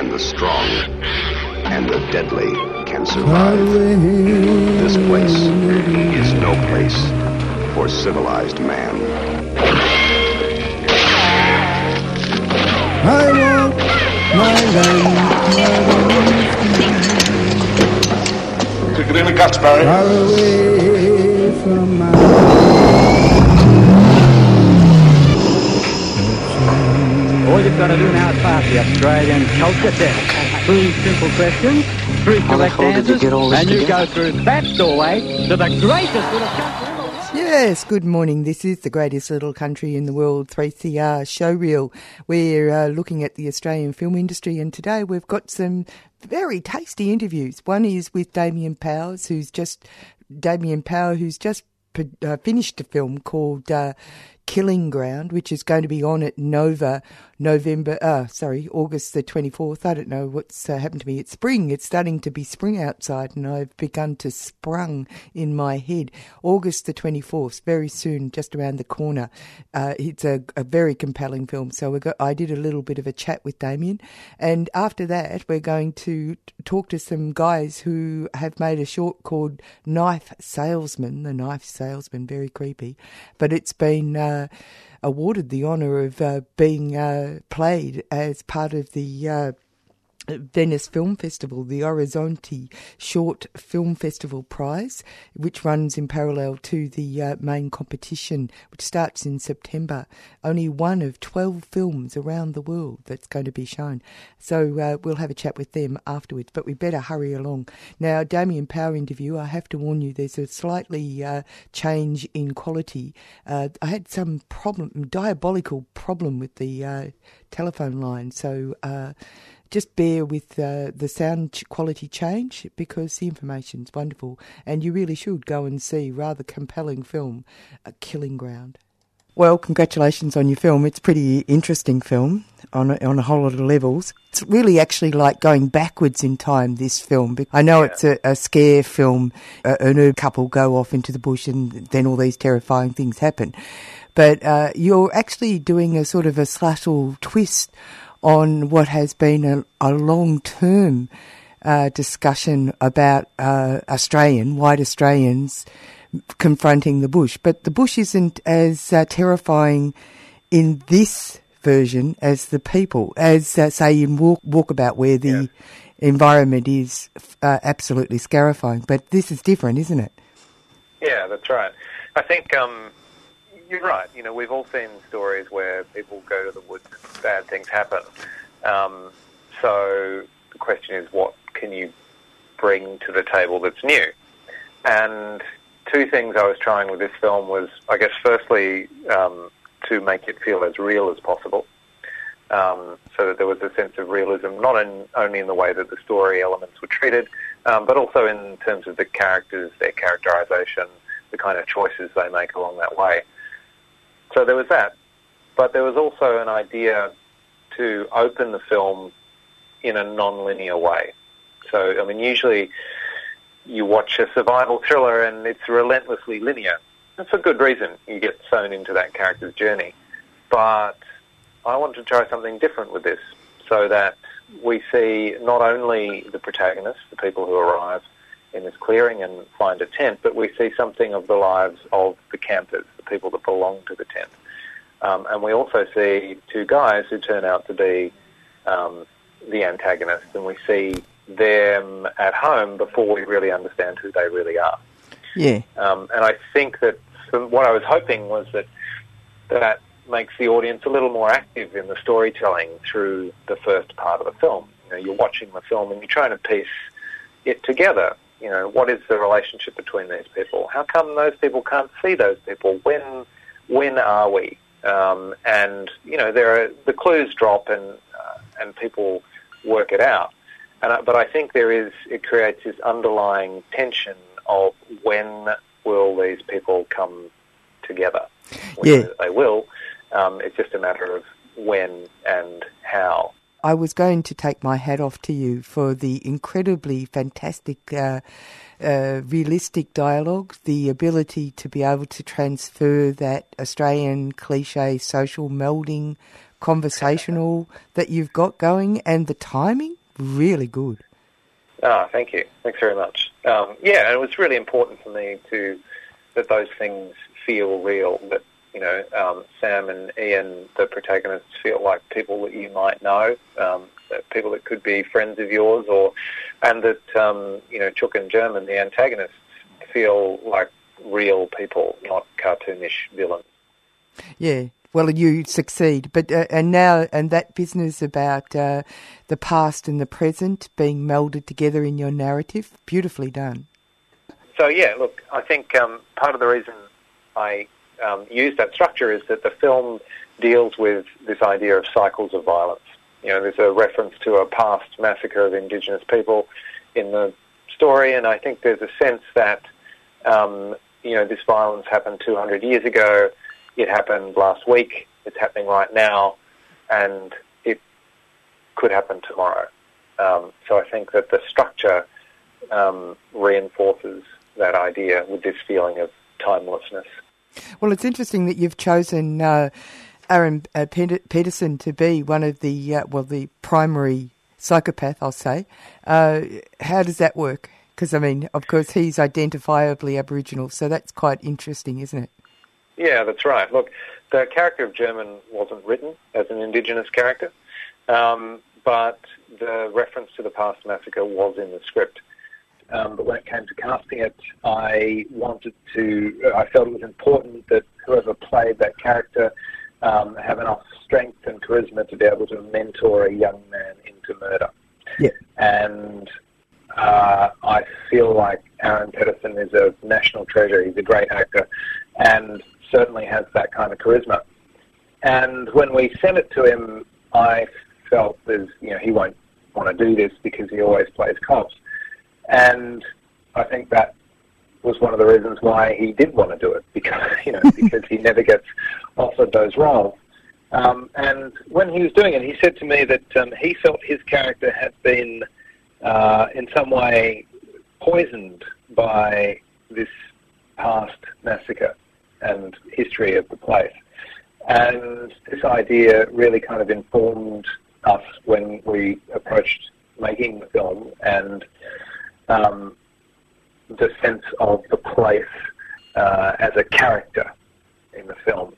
and the strong and the deadly can survive. This place is no place for civilized man. I want my land Kick it in the guts, Barry. far away from my you've got to do now is pass the Australian culture test. Three simple questions, three correct hell did you answers, get all this and you together? go through that doorway to the greatest little country in the world. Yes, good morning. This is the greatest little country in the world, 3CR Showreel. We're uh, looking at the Australian film industry, and today we've got some very tasty interviews. One is with Damien Powers, who's just Damien Power, who's just uh, finished a film called uh, Killing Ground, which is going to be on at Nova November, uh, sorry, August the 24th. I don't know what's uh, happened to me. It's spring. It's starting to be spring outside, and I've begun to sprung in my head. August the 24th, very soon, just around the corner. Uh, it's a, a very compelling film. So got, I did a little bit of a chat with Damien, and after that, we're going to talk to some guys who have made a short called Knife Salesman. The Knife Salesman, very creepy, but it's been. Uh, awarded the honour of uh, being uh, played as part of the uh, Venice Film Festival, the Orizzonti Short Film Festival Prize, which runs in parallel to the uh, main competition, which starts in September. Only one of 12 films around the world that's going to be shown. So uh, we'll have a chat with them afterwards, but we better hurry along. Now, Damien Power interview, I have to warn you, there's a slightly uh, change in quality. Uh, I had some problem, diabolical problem with the uh, telephone line, so uh, just bear with uh, the sound quality change because the information's wonderful and you really should go and see rather compelling film, A Killing Ground. Well, congratulations on your film. It's a pretty interesting film on a, on a whole lot of levels. It's really actually like going backwards in time, this film. I know it's a, a scare film. And a couple go off into the bush and then all these terrifying things happen. But uh, you're actually doing a sort of a subtle twist on what has been a, a long term uh, discussion about uh, Australian, white Australians confronting the bush. But the bush isn't as uh, terrifying in this version as the people, as uh, say in walk, Walkabout, where the environment is uh, absolutely scarifying. But this is different, isn't it? Yeah, that's right. I think um, you're right. You know, we've all seen stories where people go to the woods and bad things happen. Um, so the question is, what can you bring to the table that's new? And two things I was trying with this film was, I guess, firstly, um, to make it feel as real as possible. Um, so that there was a sense of realism, not in, only in the way that the story elements were treated, um, but also in terms of the characters, their characterization, the kind of choices they make along that way. So there was that. But there was also an idea to open the film in a non-linear way. So, I mean, usually you watch a survival thriller and it's relentlessly linear. And for good reason. You get sewn into that character's journey. But I wanted to try something different with this so that we see not only the protagonists, the people who arrive in this clearing and find a tent, but we see something of the lives of the campers, the people that belong to the tent. Um, and we also see two guys who turn out to be um, the antagonists, and we see them at home before we really understand who they really are. Yeah. Um, and I think that what I was hoping was that that makes the audience a little more active in the storytelling through the first part of the film. You know, you're watching the film and you're trying to piece it together. You know, what is the relationship between these people? How come those people can't see those people? When when are we? Um, and you know, there are the clues drop, and uh, and people work it out. And I, but I think there is it creates this underlying tension of when will these people come together? Yeah. they will. Um, it's just a matter of when and how. I was going to take my hat off to you for the incredibly fantastic, uh, uh, realistic dialogue, the ability to be able to transfer that Australian cliche social melding conversational that you've got going, and the timing, really good. Ah, thank you. Thanks very much. Um, yeah, and it was really important for me to that those things feel real. That you know, um, Sam and Ian, the protagonists, feel like people that you might know, um, people that could be friends of yours, or and that um, you know, Chook and German, the antagonists, feel like real people, not cartoonish villains. Yeah. Well, you succeed, but uh, and now and that business about uh, the past and the present being melded together in your narrative, beautifully done. So yeah, look, I think um, part of the reason I um, use that structure is that the film deals with this idea of cycles of violence. You know, there's a reference to a past massacre of Indigenous people in the story, and I think there's a sense that um, you know this violence happened 200 years ago. It happened last week. It's happening right now, and it could happen tomorrow. Um, so I think that the structure um, reinforces that idea with this feeling of timelessness. Well, it's interesting that you've chosen uh, Aaron uh, Pedersen to be one of the uh, well, the primary psychopath. I'll say. Uh, how does that work? Because I mean, of course, he's identifiably Aboriginal, so that's quite interesting, isn't it? Yeah, that's right. Look, the character of German wasn't written as an Indigenous character, um, but the reference to the past massacre was in the script. Um, but when it came to casting it, I wanted to, I felt it was important that whoever played that character um, have enough strength and charisma to be able to mentor a young man into murder. Yeah. And uh, I feel like Aaron Pedersen is a national treasure. He's a great actor and certainly has that kind of charisma. And when we sent it to him, I felt there's, you know, he won't want to do this because he always plays cops. And I think that was one of the reasons why he did want to do it because you know because he never gets offered those roles. Um, and when he was doing it, he said to me that um, he felt his character had been uh, in some way poisoned by this past massacre and history of the place. And this idea really kind of informed us when we approached making the film and um, the sense of the place uh, as a character in the film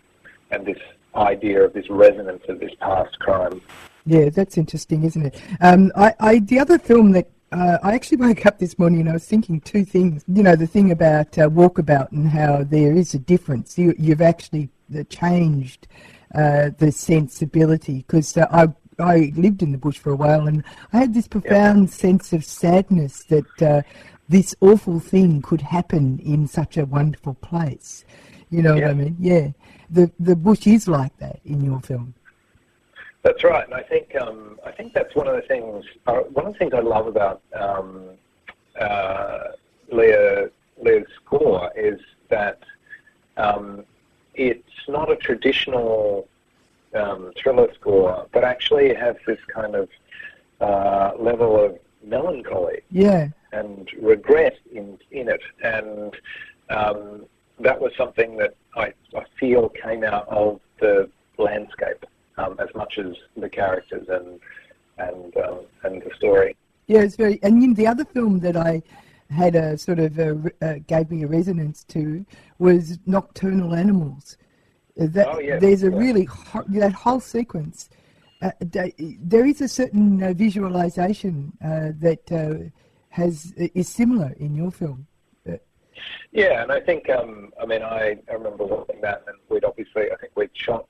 and this idea of this resonance of this past crime. Yeah, that's interesting, isn't it? Um, I, I, the other film that uh, I actually woke up this morning and I was thinking two things. You know, the thing about uh, Walkabout and how there is a difference. You, have actually uh, changed uh, the sensibility because uh, I I lived in the bush for a while, and I had this profound sense of sadness that uh, this awful thing could happen in such a wonderful place. You know what I mean? Yeah. The the bush is like that in your film. That's right, and I think um, I think that's one of the things. Uh, one of the things I love about um, uh, Leah Leah's score is that um, it's not a traditional um, thriller score, but actually has this kind of uh, level of melancholy yeah. and regret in in it, and um, that was something that I, I feel came out of the landscape um, as much as the characters and and um, and the story. Yeah, it's very. And the other film that I had a sort of a, uh, gave me a resonance to was Nocturnal Animals, that, oh, yeah, there's a yeah. really that whole sequence. Uh, there is a certain uh, visualization uh, that uh, has is similar in your film. Uh, yeah, and I think um, I mean I, I remember watching that, and we'd obviously I think we'd shot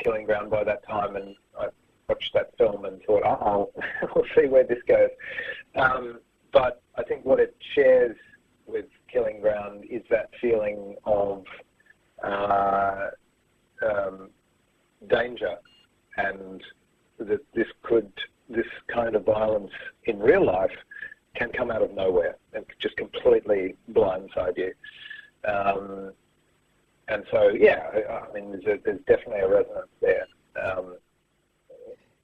Killing Ground by that time, and I watched that film and thought, oh, we'll see where this goes. Um, but I think what it shares with Killing Ground is that feeling of uh, um, danger and that this could, this kind of violence in real life can come out of nowhere and just completely blindside you. Um, and so, yeah, I, I mean, there's, a, there's definitely a resonance there. Um,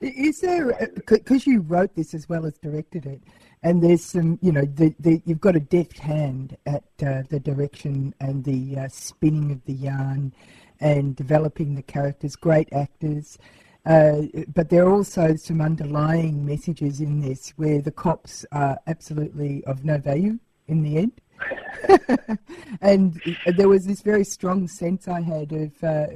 is there because you wrote this as well as directed it, and there's some, you know, the, the, you've got a deft hand at uh, the direction and the uh, spinning of the yarn, and developing the characters. Great actors, uh, but there are also some underlying messages in this where the cops are absolutely of no value in the end. and there was this very strong sense I had of, uh,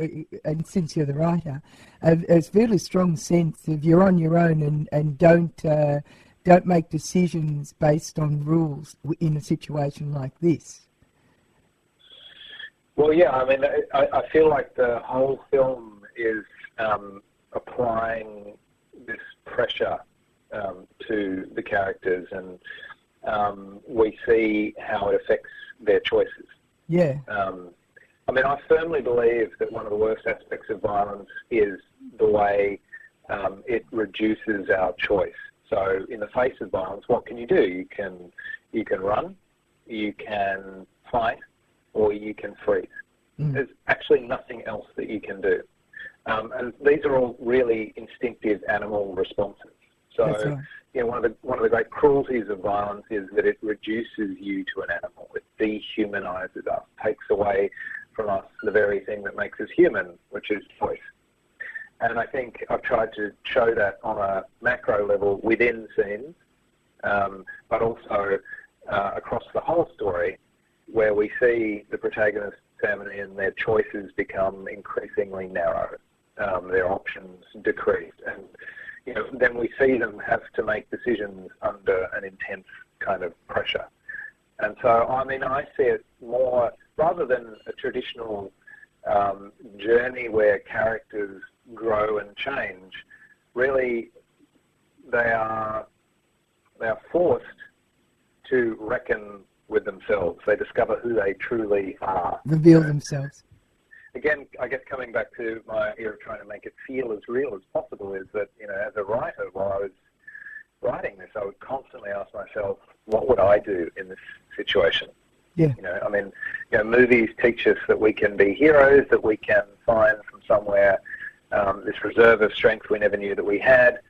and since you're the writer, a really strong sense of you're on your own and, and don't uh, don't make decisions based on rules in a situation like this. Well, yeah, I mean, I, I feel like the whole film is um, applying this pressure um, to the characters and um, we see how it affects their choices. Yeah. Um, I mean, I firmly believe that one of the worst aspects of violence is the way um, it reduces our choice. So, in the face of violence, what can you do? You can you can run, you can fight, or you can freeze. Mm. There's actually nothing else that you can do. Um, and these are all really instinctive animal responses. So, right. you know, one of the one of the great cruelties of violence is that it reduces you to an animal. It dehumanizes us, takes away from us the very thing that makes us human, which is choice. And I think I've tried to show that on a macro level within scenes, um, but also uh, across the whole story, where we see the protagonist family and their choices become increasingly narrow, um, their options decrease, and you know, then we see them have to make decisions under an intense kind of pressure. And so, I mean, I see it more rather than a traditional um, journey where characters grow and change. Really, they are they are forced to reckon with themselves. They discover who they truly are. Reveal themselves again, I guess coming back to my idea of trying to make it feel as real as possible is that, you know, as a writer, while I was writing this, I would constantly ask myself, what would I do in this situation? Yeah. You know, I mean, you know, movies teach us that we can be heroes, that we can find from somewhere um, this reserve of strength we never knew that we had.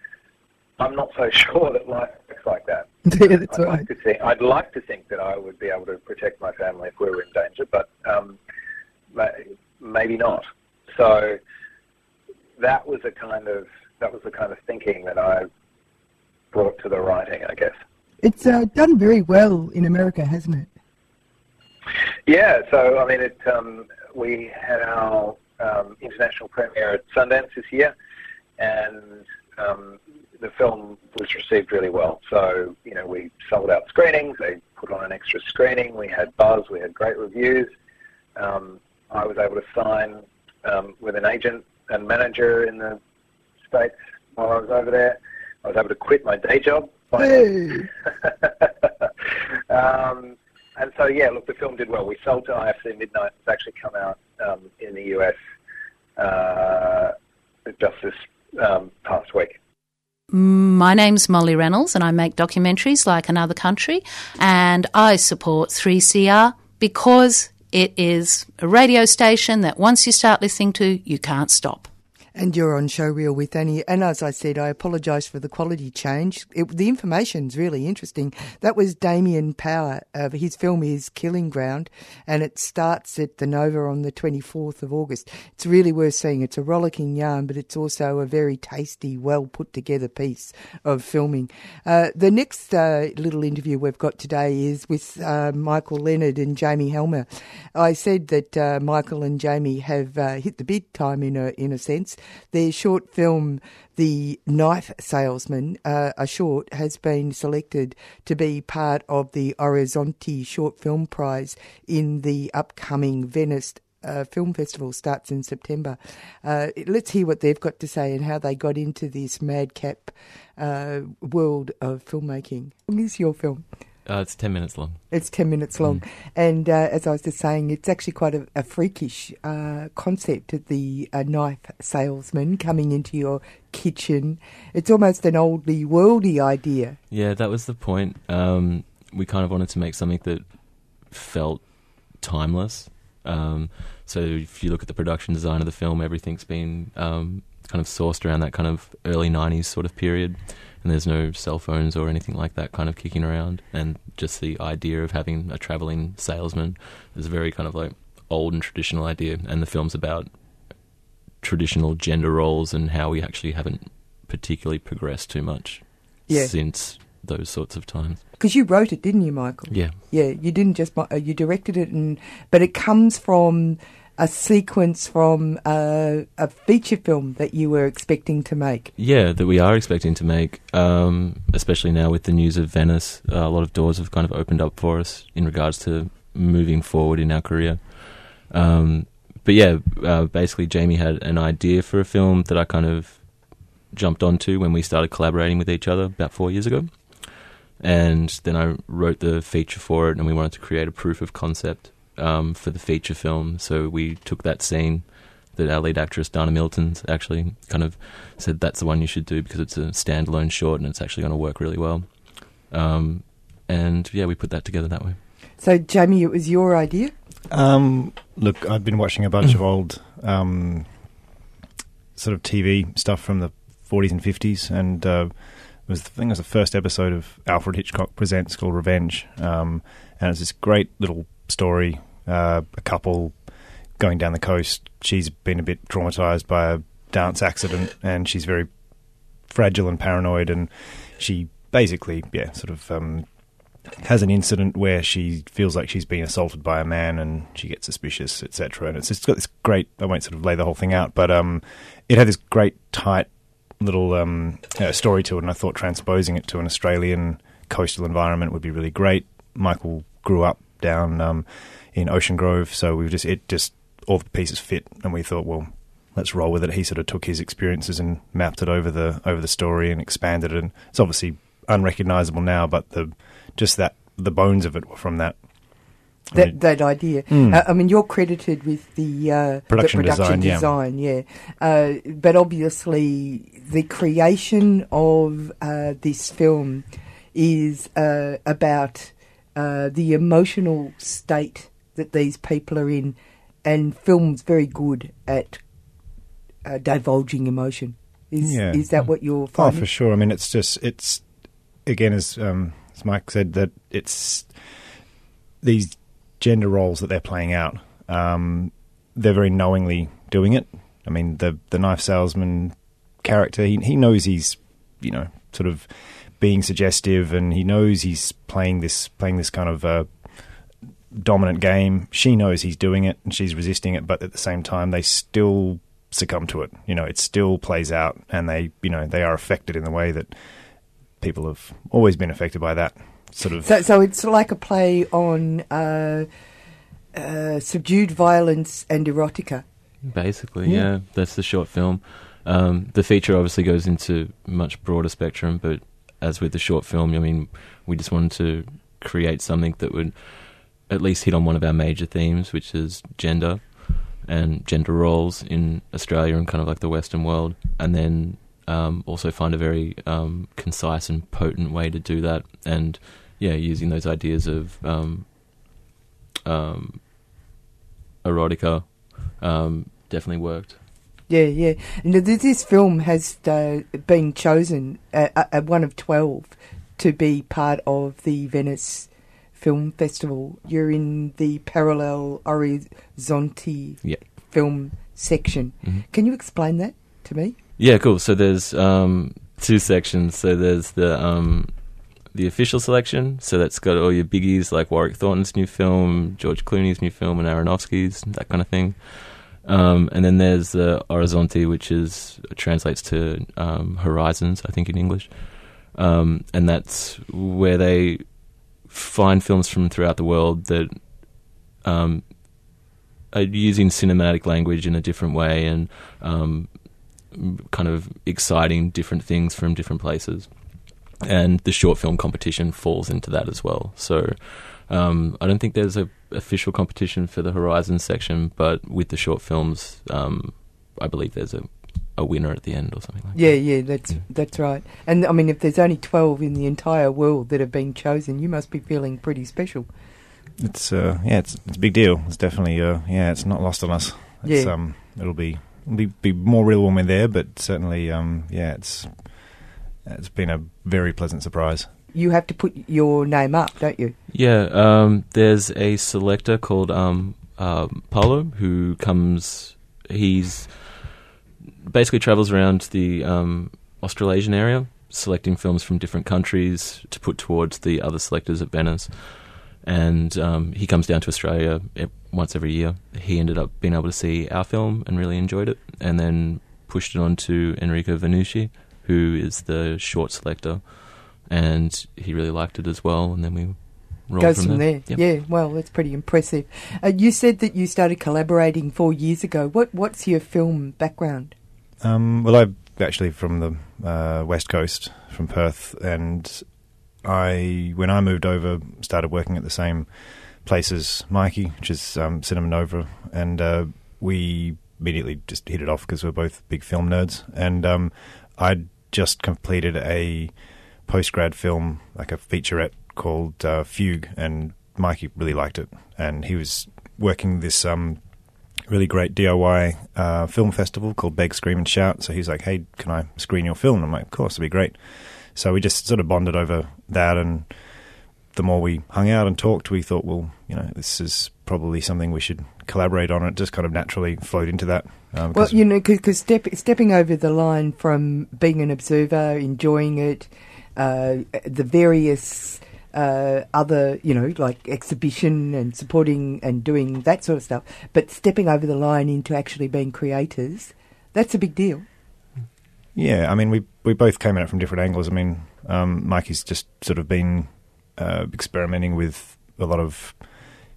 I'm not so sure that life works like that. yeah, that's I'd right. Like to think, I'd like to think that I would be able to protect my family if we were in danger, but um, maybe not. So that was a kind of that was the kind of thinking that I brought to the writing, I guess. It's uh, done very well in America, hasn't it? Yeah. So I mean, it um, we had our um, international premiere at Sundance this year, and um, the film was received really well. So you know, we sold out screenings. They put on an extra screening. We had buzz. We had great reviews. Um, I was able to sign um, with an agent and manager in the States while I was over there. I was able to quit my day job. Hey. um, and so, yeah, look, the film did well. We sold to IFC Midnight. It's actually come out um, in the US uh, just this um, past week. My name's Molly Reynolds, and I make documentaries like Another Country, and I support 3CR because it is a radio station that once you start listening to, you can't stop. And you're on Showreel with Annie. And as I said, I apologise for the quality change. It, the information's really interesting. That was Damien Power. Uh, his film is Killing Ground, and it starts at the Nova on the 24th of August. It's really worth seeing. It's a rollicking yarn, but it's also a very tasty, well put together piece of filming. Uh, the next uh, little interview we've got today is with uh, Michael Leonard and Jamie Helmer. I said that uh, Michael and Jamie have uh, hit the big time in a in a sense. Their short film, The Knife Salesman, uh, a short, has been selected to be part of the Orizzonte Short Film Prize in the upcoming Venice uh, Film Festival starts in September. Uh, let's hear what they've got to say and how they got into this madcap uh, world of filmmaking. What is your film? Uh, it's 10 minutes long. It's 10 minutes long. And uh, as I was just saying, it's actually quite a, a freakish uh, concept of the uh, knife salesman coming into your kitchen. It's almost an oldie worldy idea. Yeah, that was the point. Um, we kind of wanted to make something that felt timeless. Um, so if you look at the production design of the film, everything's been um, kind of sourced around that kind of early 90s sort of period. And there's no cell phones or anything like that kind of kicking around. And just the idea of having a traveling salesman is a very kind of like old and traditional idea. And the film's about traditional gender roles and how we actually haven't particularly progressed too much Yeah. since those sorts of times. Because you wrote it, didn't you, Michael? Yeah. Yeah, you didn't just uh, you directed it, and but it comes from a sequence from uh, a feature film that you were expecting to make. Yeah, that we are expecting to make, um, especially now with the news of Venice. Uh, a lot of doors have kind of opened up for us in regards to moving forward in our career. Um, but yeah, uh, basically, Jamie had an idea for a film that I kind of jumped onto when we started collaborating with each other about four years ago. And then I wrote the feature for it, and we wanted to create a proof of concept um, for the feature film. So we took that scene that our lead actress Dana Milton's actually kind of said that's the one you should do because it's a standalone short and it's actually going to work really well. Um, and yeah, we put that together that way. So, Jamie, it was your idea. Um, look, I've been watching a bunch of old um, sort of TV stuff from the 40s and 50s, and uh, it was I think it was the first episode of Alfred Hitchcock Presents called Revenge, um, and it's this great little story. Uh, a couple going down the coast. She's been a bit traumatized by a dance accident, and she's very fragile and paranoid, and she basically, yeah, sort of um, has an incident where she feels like she's being assaulted by a man and she gets suspicious, etc. And it's just got this great. I won't sort of lay the whole thing out, but um, it had this great tight little um, uh, story to it, and I thought transposing it to an Australian coastal environment would be really great. Michael grew up down um, in Ocean Grove, so we just it just all the pieces fit, and we thought, well, let's roll with it. He sort of took his experiences and mapped it over the over the story and expanded it. And it's obviously unrecognizable now, but the just that the bones of it were from that. I That mean, that idea. Mm. Uh, I mean, you're credited with the uh, Production the production design, design, yeah. Uh, but obviously, the creation of uh, this film is uh, about uh, the emotional state that these people are in, and film's very good at uh, divulging emotion. Is Yeah. is that what you're Oh, for sure. I mean, it's just it's again as um, as Mike said that it's these gender roles that they're playing out. Um, they're very knowingly doing it. I mean, the the knife salesman character he he knows he's you know sort of being suggestive, and he knows he's playing this playing this kind of. Uh, dominant game she knows he's doing it and she's resisting it but at the same time they still succumb to it you know it still plays out and they you know they are affected in the way that people have always been affected by that sort of So, so it's like a play on uh, uh, subdued violence and erotica. Basically, Yeah. yeah, that's the short film. Um, the feature obviously goes into much broader spectrum, but as with the short film, I mean, we just wanted to create something that would at least hit on one of our major themes, which is gender and gender roles in Australia and kind of like the Western world, and then um, also find a very um, concise and potent way to do that, and yeah, using those ideas of um, um, erotica um, definitely worked. Yeah, yeah. And this film has uh, been chosen uh, uh, uh, one of twelve to be part of the Venice Film Festival. You're in the Parallel Orizzonti Yeah. film section. Mhm. Can you explain that to me? Yeah, cool. So there's um, two sections. So there's the um, the official selection. So that's got all your biggies like Warwick Thornton's new film, George Clooney's new film, and Aronofsky's that kind of thing. Um, and then there's the Horizonte, which is translates to um, horizons, I think in English. Um, and that's where they find films from throughout the world that um, are using cinematic language in a different way and um, kind of exciting different things from different places. and the short film competition falls into that as well. So um, I don't think there's a official competition for the Horizon section, but with the short films, um, I believe there's a, a winner at the end or something like Yeah, that. yeah, that's Mm. that's right. And I mean, if there's only twelve in the entire world that have been chosen, you must be feeling pretty special. It's uh, yeah, it's it's a big deal. It's definitely uh, yeah, it's not lost on us. It's, Yeah. um, it'll be it'll be be more real when we're there, but certainly um, yeah, it's it's been a very pleasant surprise. You have to put your name up, don't you? Yeah, um, there's a selector called um, uh, Paolo who comes. He's basically travels around the um, Australasian area, selecting films from different countries to put towards the other selectors at Venice. And um, he comes down to Australia e- once every year. He ended up being able to see our film and really enjoyed it, and then pushed it on to Enrico Vannucci, who is the short selector, and he really liked it as well. And then we rolled Goes from, from there. Yep. Yeah, well, that's pretty impressive. Uh, you said that you started collaborating four years ago. What What's your film background? Um, well, I'm actually from the uh, west coast, from Perth, and I when I moved over, started working at the same place as Mikey, which is um, Cinema Nova, and uh, we immediately just hit it off because we're both big film nerds. And um, I'd just completed a post grad film, like a featurette called uh, Fugue, and Mikey really liked it, and he was working this um, really great DIY uh, film festival called Beg, Scream and Shout. So he's like, "Hey, can I screen your film?" And I'm like, "Of course, it'd be great." So we just sort of bonded over that, and the more we hung out and talked, we thought, well, you know, this is probably something we should collaborate on. It just kind of naturally flowed into that. Um, Well, you know, because step, stepping over the line from being an observer, enjoying it, uh, the various uh, other, you know, like exhibition and supporting and doing that sort of stuff, but stepping over the line into actually being creators, that's a big deal. Yeah, I mean, we we both came at it from different angles. I mean, um, Mikey's just sort of been uh, experimenting with a lot of,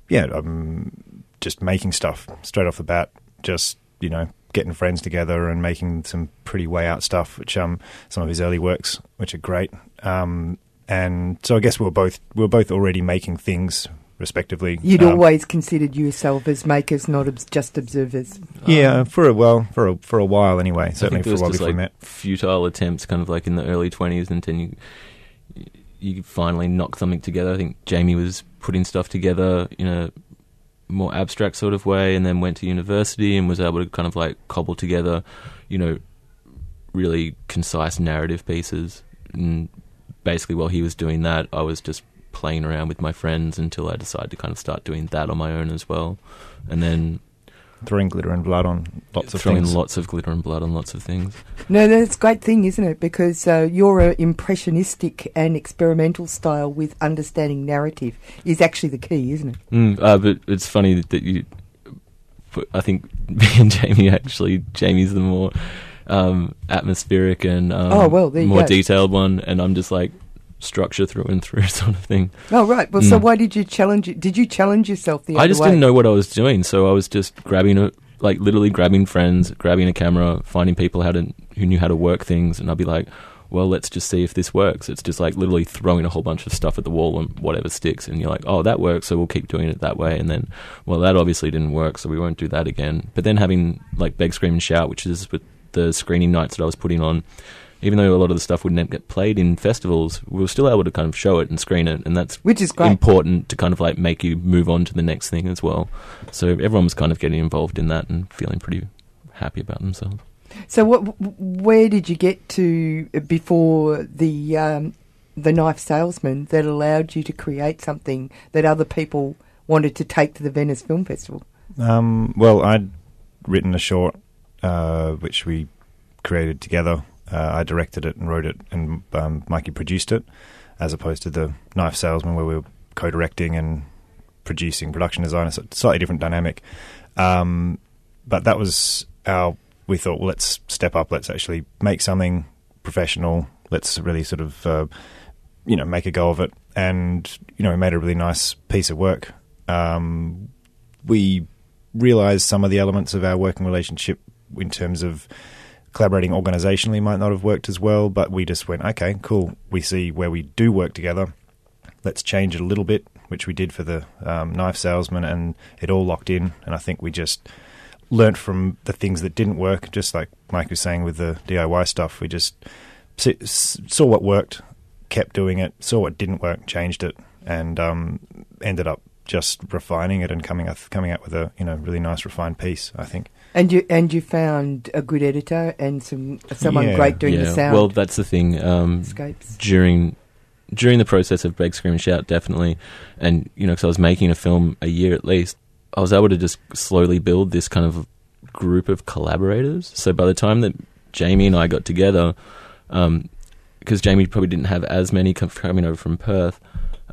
yeah, um, just making stuff straight off the bat. Just you know, getting friends together and making some pretty way out stuff, which um, some of his early works, which are great. Um, and so I guess we're both we were both already making things respectively. You'd Um, always considered yourself as makers, not obs- just observers. yeah, for a well, for a for a while anyway. Certainly I think for there a while just before like we met. futile attempts, kind of like in the early twenties, and then you you finally knock something together. I think Jamie was putting stuff together in a more abstract sort of way, and then went to university and was able to kind of like cobble together, you know, really concise narrative pieces. And basically, while he was doing that, I was just playing around with my friends until I decided to kind of start doing that on my own as well, and then Throwing glitter and blood on lots of throwing things. lots of glitter and blood on lots of things. No, that's a great thing, isn't it? Because uh, your uh, impressionistic and experimental style with understanding narrative is actually the key, isn't it? Mm, uh, but it's funny that you. but I think me and Jamie actually, Jamie's the more um, atmospheric and um, Oh, well, more go. detailed one, and I'm just like structure through and through sort of thing. Oh, right. Well, so Mm. why did you challenge it? Did you challenge yourself the I just way? didn't know what I was doing, so I was just grabbing a like literally grabbing friends, grabbing a camera, finding people how to who knew how to work things, and I'd be like, well, let's just see if this works. It's just like literally throwing a whole bunch of stuff at the wall and whatever sticks, and you're like, oh, that works, so we'll keep doing it that way. And then, well, that obviously didn't work, so we won't do that again. But then having like Beg, Scream, and Shout, which is with the screening nights that I was putting on, even though a lot of the stuff wouldn't get played in festivals, we were still able to kind of show it and screen it, and that's Which is great. important to kind of like make you move on to the next thing as well. So everyone was kind of getting involved in that and feeling pretty happy about themselves. So, what, where did you get to before the um, the knife salesman that allowed you to create something that other people wanted to take to the Venice Film Festival? Um, well, I'd written a short, uh, which we created together. Uh, I directed it and wrote it, and um, Mikey produced it, as opposed to the Knife Salesman, where we were co-directing and producing, production design. It's a slightly different dynamic. Um, but that was our. We thought, well, let's step up. Let's actually make something professional. Let's really sort of, uh, you know, make a go of it. And you know, we made a really nice piece of work. Um, we realized some of the elements of our working relationship in terms of collaborating organizationally might not have worked as well, but we just went, okay, cool. We see where we do work together. Let's change it a little bit, which we did for the um, knife salesman, and it all locked in. And I think we just learnt from the things that didn't work, just like Mike was saying with the DIY stuff. We just saw what worked, kept doing it, saw what didn't work, changed it, and um, ended up just refining it and coming out, coming out with a you know really nice refined piece. I think. And you and you found a good editor and some someone Yeah. great doing yeah. the sound. Well, that's the thing. Um, during during the process of Beg, Scream, and Shout, definitely, and you know, because I was making a film a year at least, I was able to just slowly build this kind of group of collaborators. So by the time that Jamie and I got together, because Jamie probably didn't have as many coming over from Perth,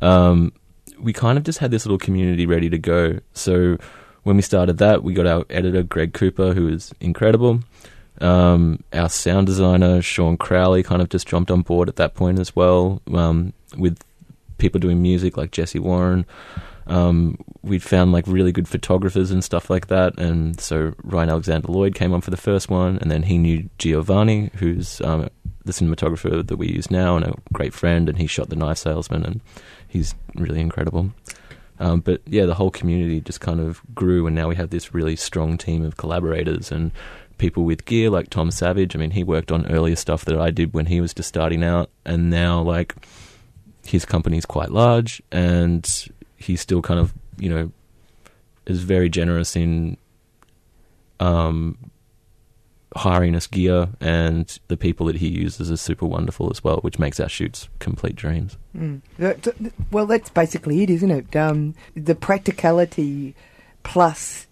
um, we kind of just had this little community ready to go. So when we started that, we got our editor Greg Cooper, who is incredible. Um, our sound designer Sean Crowley kind of just jumped on board at that point as well, um, with people doing music like Jesse Warren. Um, we'd found like really good photographers and stuff like that, and so Ryan Alexander Lloyd came on for the first one, and then he knew Giovanni, who's um, the cinematographer that we use now and a great friend, and he shot The Knife Salesman, and he's really incredible. Um, but yeah, the whole community just kind of grew, and now we have this really strong team of collaborators and people with gear like Tom Savage. I mean, he worked on earlier stuff that I did when he was just starting out, and now like his company's quite large, and he's still kind of you know is very generous in um, hiring us gear, and the people that he uses are super wonderful as well, which makes our shoots complete dreams. Mm. Well, that's basically it, isn't it? Um, the practicality plus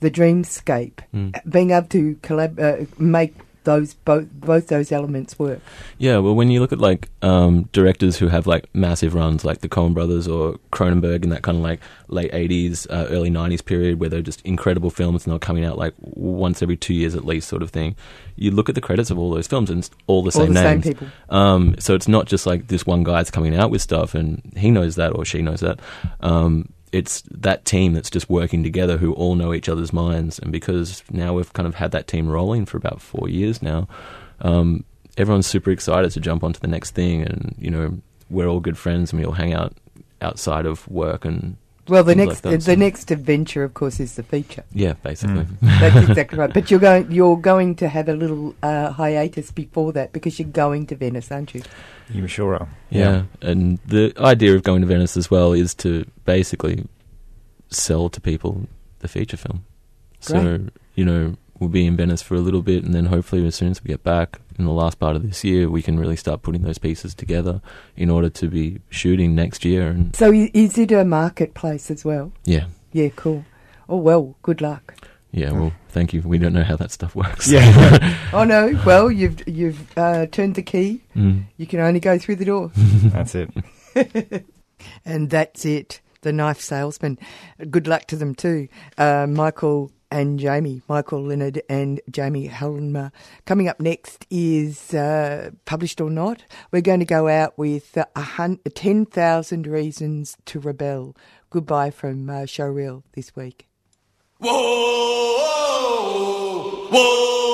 the dreamscape, Mm. being able to collab- uh, make those both both those elements work. Yeah, well, when you look at like um, directors who have like massive runs, like the Coen Brothers or Cronenberg, in that kind of like late '80s, uh, early '90s period, where they're just incredible films and they're coming out like once every two years at least, sort of thing. You look at the credits of all those films, and it's all the All same the same names. people. Um, so it's not just like this one guy's coming out with stuff, and he knows that or she knows that. Um, it's that team that's just working together who all know each other's minds, and because now we've kind of had that team rolling for about four years now, um, everyone's super excited to jump onto the next thing, and you know we're all good friends, and we all hang out outside of work and Well, the next like that, the so- next adventure, of course, is the feature. yeah, basically. That's exactly right. But you're going you're going to have a little uh, hiatus before that because you're going to Venice, aren't you? You sure are. Yeah, and the idea of going to Venice as well is to basically sell to people the feature film. So Great. you know we'll be in Venice for a little bit, and then hopefully as soon as we get back in the last part of this year, we can really start putting those pieces together in order to be shooting next year. And So is it a marketplace as well? yeah, Yeah, cool. Oh well, good luck. yeah. Well, thank you. We don't know how that stuff works. Yeah, Oh no, well you've you've uh, turned the key. Mm. You can only go through the door. that's it. And that's it. The knife salesman. Good luck to them too. Uh, Michael and Jamie, Michael Leonard and Jamie Helmer. Coming up next is uh, published or not. We're going to go out with uh, a hun- 10,000 Reasons to Rebel. Goodbye from uh, Showreel this week. Whoa, whoa,